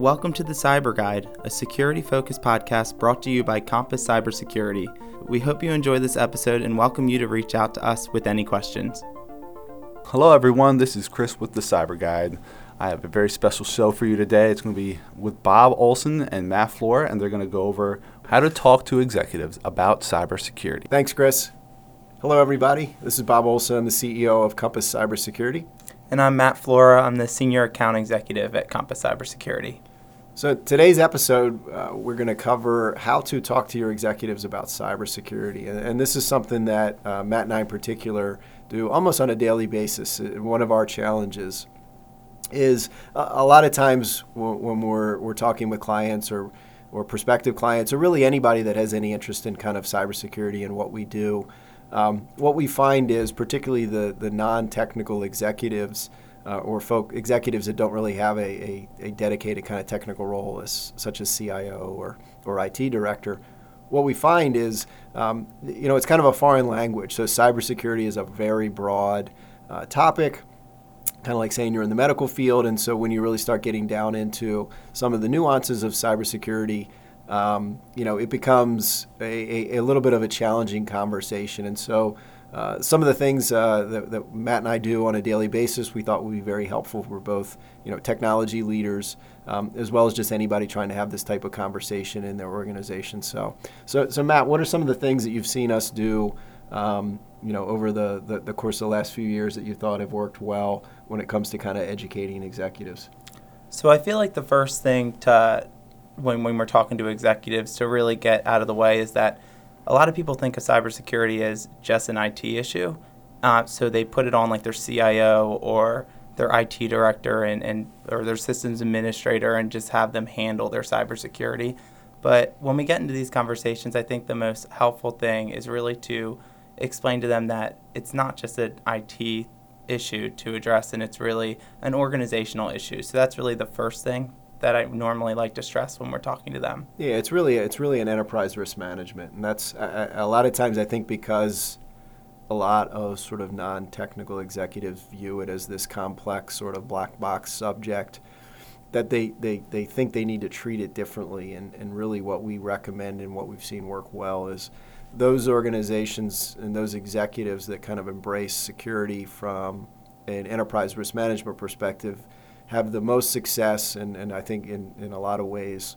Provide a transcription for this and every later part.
Welcome to the Cyber Guide, a security focused podcast brought to you by Compass Cybersecurity. We hope you enjoy this episode and welcome you to reach out to us with any questions. Hello, everyone. This is Chris with the Cyber Guide. I have a very special show for you today. It's going to be with Bob Olson and Matt Flora, and they're going to go over how to talk to executives about cybersecurity. Thanks, Chris. Hello, everybody. This is Bob Olson. I'm the CEO of Compass Cybersecurity. And I'm Matt Flora. I'm the Senior Account Executive at Compass Cybersecurity. So, today's episode, uh, we're going to cover how to talk to your executives about cybersecurity. And, and this is something that uh, Matt and I, in particular, do almost on a daily basis. Uh, one of our challenges is a, a lot of times when we're, we're talking with clients or, or prospective clients, or really anybody that has any interest in kind of cybersecurity and what we do, um, what we find is particularly the, the non technical executives uh, or folk executives that don't really have a, a, a, dedicated kind of technical role, as, such as CIO or, or IT director, what we find is, um, you know, it's kind of a foreign language. So cybersecurity is a very broad uh, topic, kind of like saying you're in the medical field. And so when you really start getting down into some of the nuances of cybersecurity, um, you know, it becomes a, a, a little bit of a challenging conversation. And so uh, some of the things uh, that, that, Matt and I do on a daily basis, we thought would be very helpful for both, you know, technology leaders um, as well as just anybody trying to have this type of conversation in their organization. So, so, so Matt, what are some of the things that you've seen us do, um, you know, over the, the, the course of the last few years that you thought have worked well when it comes to kind of educating executives? So I feel like the first thing to when when we're talking to executives to really get out of the way is that a lot of people think of cybersecurity as just an IT issue. Uh, so they put it on like their CIO or their IT director and, and or their systems administrator and just have them handle their cybersecurity. But when we get into these conversations, I think the most helpful thing is really to explain to them that it's not just an IT issue to address and it's really an organizational issue. So that's really the first thing that I normally like to stress when we're talking to them. Yeah, it's really it's really an enterprise risk management, and that's a, a lot of times I think because a lot of sort of non-technical executives view it as this complex sort of black box subject that they, they, they think they need to treat it differently and, and really what we recommend and what we've seen work well is those organizations and those executives that kind of embrace security from an enterprise risk management perspective – have the most success and, and I think in, in a lot of ways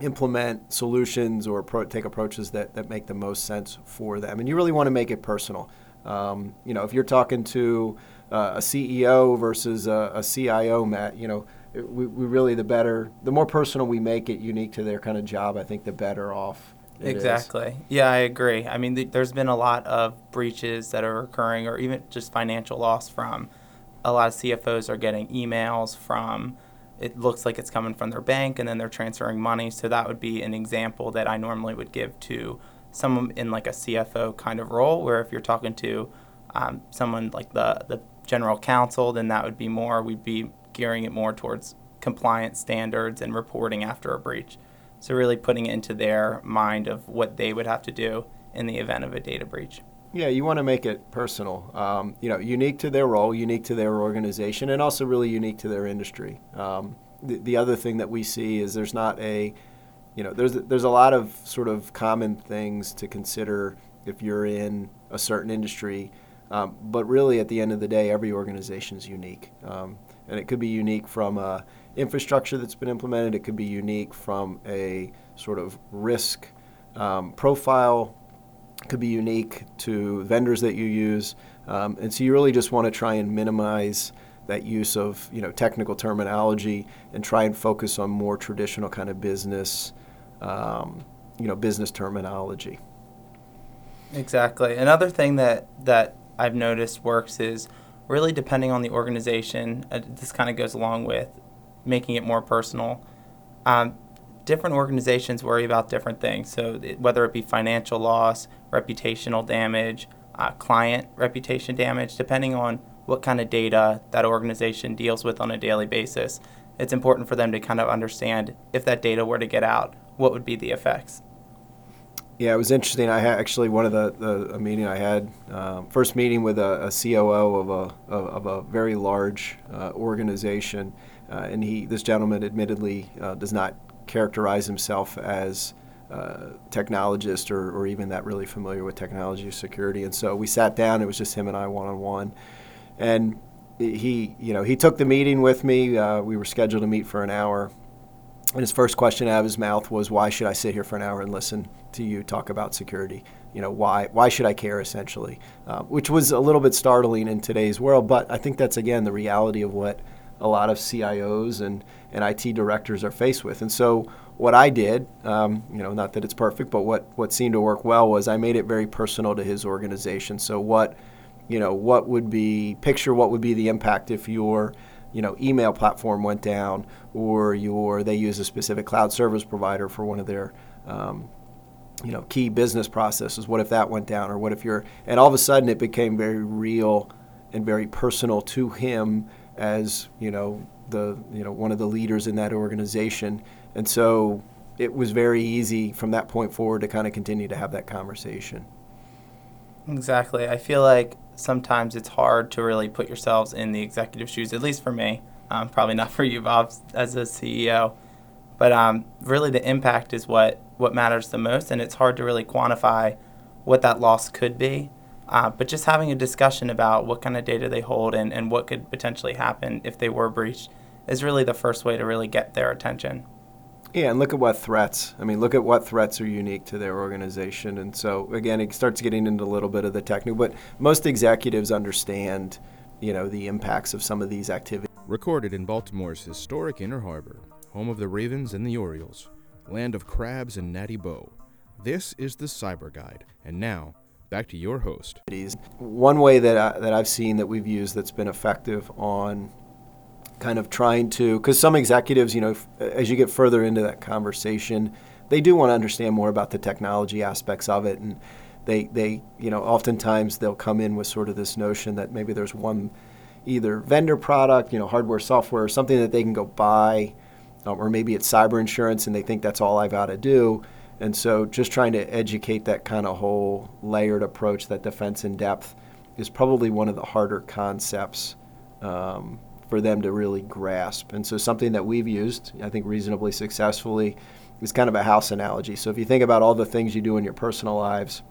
implement solutions or pro- take approaches that, that make the most sense for them. And you really want to make it personal. Um, you know, if you're talking to uh, a CEO versus a, a, CIO, Matt, you know, we, we really the better, the more personal we make it unique to their kind of job, I think the better off. Exactly. Yeah, I agree. I mean, th- there's been a lot of breaches that are occurring, or even just financial loss from a lot of CFOs are getting emails from it looks like it's coming from their bank and then they're transferring money. So that would be an example that I normally would give to someone in like a CFO kind of role, where if you're talking to um, someone like the, the general counsel, then that would be more, we'd be gearing it more towards compliance standards and reporting after a breach. So really putting it into their mind of what they would have to do in the event of a data breach. Yeah, you want to make it personal. Um, you know, unique to their role, unique to their organization, and also really unique to their industry. Um, the, the other thing that we see is there's not a, you know, there's there's a lot of sort of common things to consider if you're in a certain industry, um, but really at the end of the day, every organization is unique, um, and it could be unique from a infrastructure that's been implemented. It could be unique from a sort of risk um, profile could be unique to vendors that you use. Um, and so you really just want to try and minimize that use of you know technical terminology and try and focus on more traditional kind of business um, you know business terminology. Exactly. Another thing that that I've noticed works is really depending on the organization. Uh, this kind of goes along with making it more personal. Um, different organizations worry about different things. So whether it be financial loss, reputational damage, uh, client reputation damage, depending on what kind of data that organization deals with on a daily basis, it's important for them to kind of understand if that data were to get out, what would be the effects. Yeah, it was interesting. I had actually one of the, the a meeting I had um, first meeting with a, a COO of a of, of, a very large uh, organization, uh, and he, this gentleman, admittedly, uh, does not characterize himself as uh, technologist or, or even that really familiar with technology or security. And so we sat down. It was just him and I one on one, and he, you know, he took the meeting with me. Uh, we were scheduled to meet for an hour, and his first question out of his mouth was, "Why should I sit here for an hour and listen to you talk about security? You know, why why should I care?" Essentially, uh, which was a little bit startling in today's world. But I think that's again the reality of what a lot of CIOs and, and IT directors are faced with. And so what I did, um, you know, not that it's perfect, but what, what seemed to work well was I made it very personal to his organization. So what, you know, what would be, picture what would be the impact if your, you know, email platform went down or your, they use a specific cloud service provider for one of their, um, you know, key business processes. What if that went down or what if you're, and all of a sudden it became very real and very personal to him as you know the you know one of the leaders in that organization, and so it was very easy from that point forward to kind of continue to have that conversation. Exactly. I feel like sometimes it's hard to really put yourselves in the executive shoes, at least for me. Um, probably not for you, Bob, as a CEO. But um, really, the impact is what, what matters the most, and it's hard to really quantify what that loss could be. Uh, but just having a discussion about what kind of data they hold and, and what could potentially happen if they were breached is really the first way to really get their attention. Yeah, and look at what threats. I mean, look at what threats are unique to their organization. And so, again, it starts getting into a little bit of the technical, but most executives understand, you know, the impacts of some of these activities. Recorded in Baltimore's historic Inner Harbor, home of the Ravens and the Orioles, land of crabs and Natty Boh. This is the Cyber Guide. And now, Back to your host. One way that, I, that I've seen that we've used that's been effective on kind of trying to, because some executives, you know, as you get further into that conversation, they do want to understand more about the technology aspects of it. And they, they, you know, oftentimes they'll come in with sort of this notion that maybe there's one either vendor product, you know, hardware, software, or something that they can go buy, um, or maybe it's cyber insurance and they think that's all I've got to do. And so just trying to educate that kind of whole layered approach, that defense in depth, is probably one of the harder concepts um, for them to really grasp. And so something that we've used, I think reasonably successfully, is kind of a house analogy. So if you think about all the things you do in your personal lives,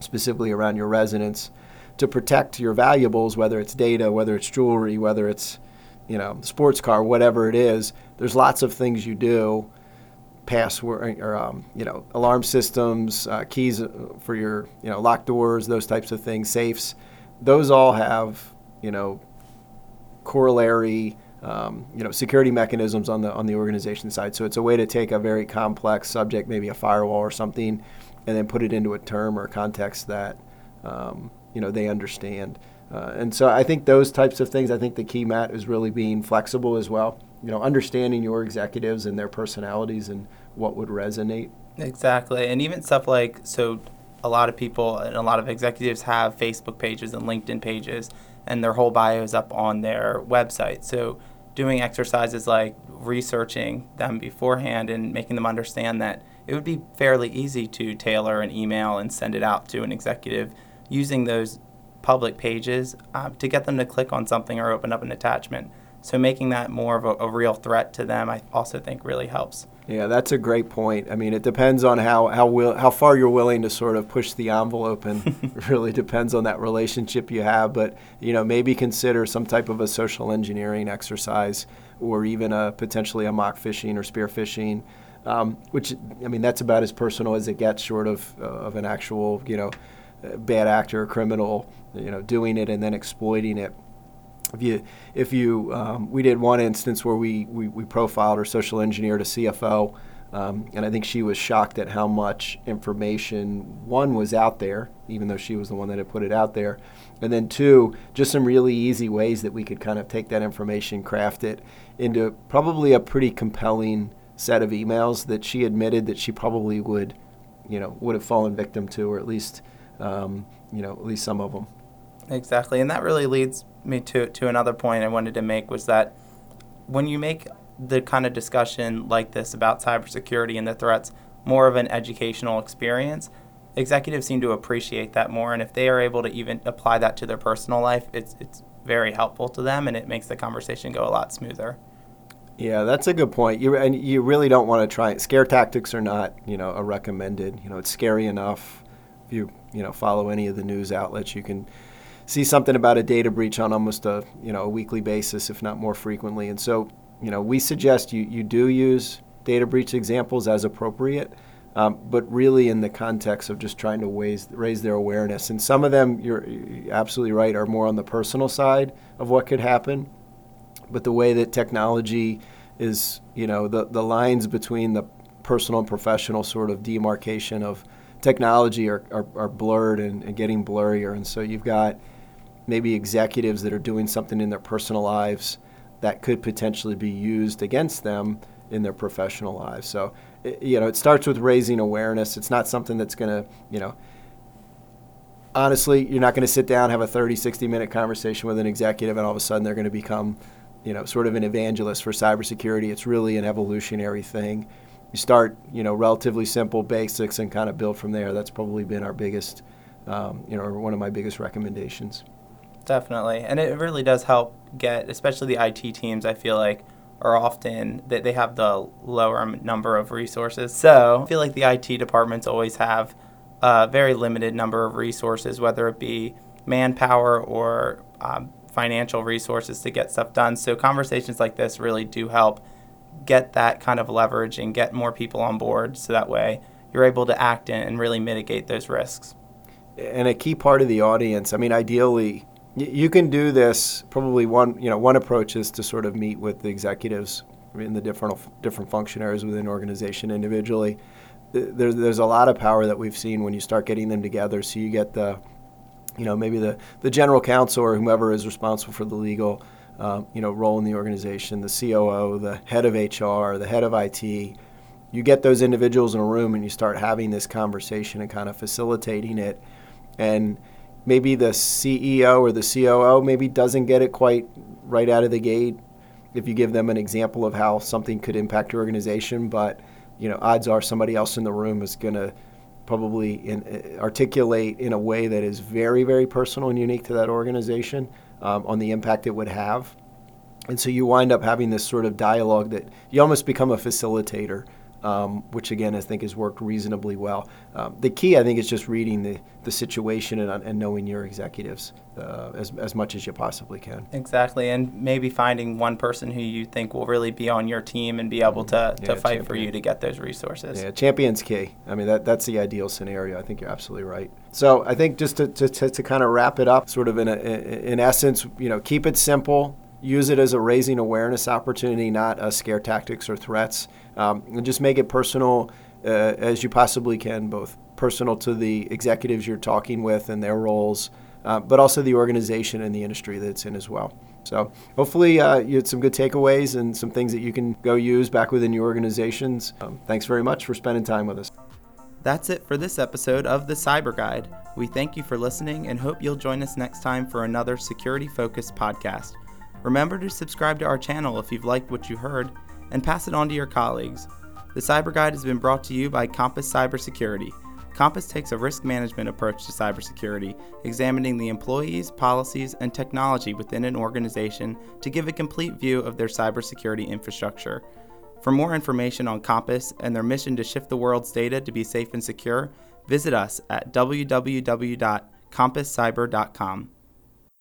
specifically around your residence, to protect your valuables, whether it's data, whether it's jewelry, whether it's you know sports car, whatever it is, there's lots of things you do password or um, you know alarm systems, uh, keys uh, for your you know lock doors, those types of things, safes. Those all have you know corollary um, you know security mechanisms on the on the organization side. So it's a way to take a very complex subject, maybe a firewall or something, and then put it into a term or context that um, you know they understand. Uh, and so I think those types of things. I think the key, Matt, is really being flexible as well you know, understanding your executives and their personalities and what would resonate. Exactly. And even stuff like so a lot of people and a lot of executives have Facebook pages and LinkedIn pages and their whole bio is up on their website. So doing exercises like researching them beforehand and making them understand that it would be fairly easy to tailor an email and send it out to an executive using those public pages uh, to get them to click on something or open up an attachment. So making that more of a, a, real threat to them, I also think really helps. Yeah, that's a great point. I mean, it depends on how how will, how far you're willing to sort of push the envelope, and really depends on that relationship you have. But you know, maybe consider some type of a social engineering exercise, or even a potentially a mock phishing or spear phishing. Um, which I mean, that's about as personal as it gets, short of uh, of an actual you know bad actor or criminal you know doing it and then exploiting it if you if you um, we did one instance where we, we, we profiled or social engineered a CFO um, and I think she was shocked at how much information one was out there even though she was the one that had put it out there and then two just some really easy ways that we could kind of take that information craft it into probably a pretty compelling set of emails that she admitted that she probably would you know would have fallen victim to or at least um, you know at least some of them Exactly, and that really leads me to to another point I wanted to make was that when you make the kind of discussion like this about cybersecurity and the threats more of an educational experience, executives seem to appreciate that more, and if they are able to even apply that to their personal life, it's it's very helpful to them, and it makes the conversation go a lot smoother. Yeah, that's a good point. You and you really don't want to try. Scare tactics are not, you know, a recommended. You know, it's scary enough. If you you know follow any of the news outlets, you can see something about a data breach on almost a you know a weekly basis, if not more frequently. And so, you know, we suggest you you do use data breach examples as appropriate. Um, but really in the context of just trying to raise, raise their awareness. And some of them, you're, you're absolutely right, are more on the personal side of what could happen. But the way that technology is, you know, the, the lines between the personal and professional sort of demarcation of technology are, are, are blurred and, and getting blurrier. And so you've got maybe executives that are doing something in their personal lives that could potentially be used against them in their professional lives. So you know, it starts with raising awareness. It's not something that's going to, you know, honestly, you're not going to sit down, have a 30, 60 minute conversation with an executive, and all of a sudden they're going to become, you know, sort of an evangelist for cybersecurity. It's really an evolutionary thing. You start, you know, relatively simple basics and kind of build from there. That's probably been our biggest, um, you know, one of my biggest recommendations. Definitely. And it really does help get, especially the IT teams, I feel like, are often that they have the lower number of resources. So I feel like the IT departments always have a very limited number of resources, whether it be manpower or um, financial resources to get stuff done. So conversations like this really do help get that kind of leverage and get more people on board so that way you're able to act and really mitigate those risks. And a key part of the audience, I mean, ideally, you can do this. Probably one, you know, one approach is to sort of meet with the executives in the different different functionaries within an organization individually. There's there's a lot of power that we've seen when you start getting them together. So you get the, you know, maybe the the general counsel or whomever is responsible for the legal, um, you know, role in the organization, the COO, the head of HR, the head of IT. You get those individuals in a room and you start having this conversation and kind of facilitating it, and maybe the CEO or the COO maybe doesn't get it quite right out of the gate if you give them an example of how something could impact your organization, but you know, odds are somebody else in the room is going to probably in, uh, articulate in a way that is very, very personal and unique to that organization um, on the impact it would have. And so you wind up having this sort of dialogue that you almost become a facilitator um, which again I think has worked reasonably well. Um, the key I think is just reading the, the situation and, and knowing your executives uh, as, as much as you possibly can. Exactly, and maybe finding one person who you think will really be on your team and be able to, to yeah, fight champion. for you to get those resources. Yeah, champion's key. I mean, that, that's the ideal scenario. I think you're absolutely right. So I think just to, to, to, to kind of wrap it up, sort of in, a, in essence, you know, keep it simple, use it as a raising awareness opportunity, not a scare tactics or threats. Um, and just make it personal uh, as you possibly can, both personal to the executives you're talking with and their roles, uh, but also the organization and the industry that it's in as well. So hopefully uh, you had some good takeaways and some things that you can go use back within your organizations. Um, thanks very much for spending time with us. That's it for this episode of the Cyber Guide. We thank you for listening and hope you'll join us next time for another security focused podcast. Remember to subscribe to our channel if you've liked what you heard and pass it on to your colleagues. The Cyber Guide has been brought to you by Compass Cybersecurity. Compass takes a risk management approach to cybersecurity, examining the employees, policies, and technology within an organization to give a complete view of their cybersecurity infrastructure. For more information on Compass and their mission to shift the world's data to be safe and secure, visit us at www.compasscyber.com.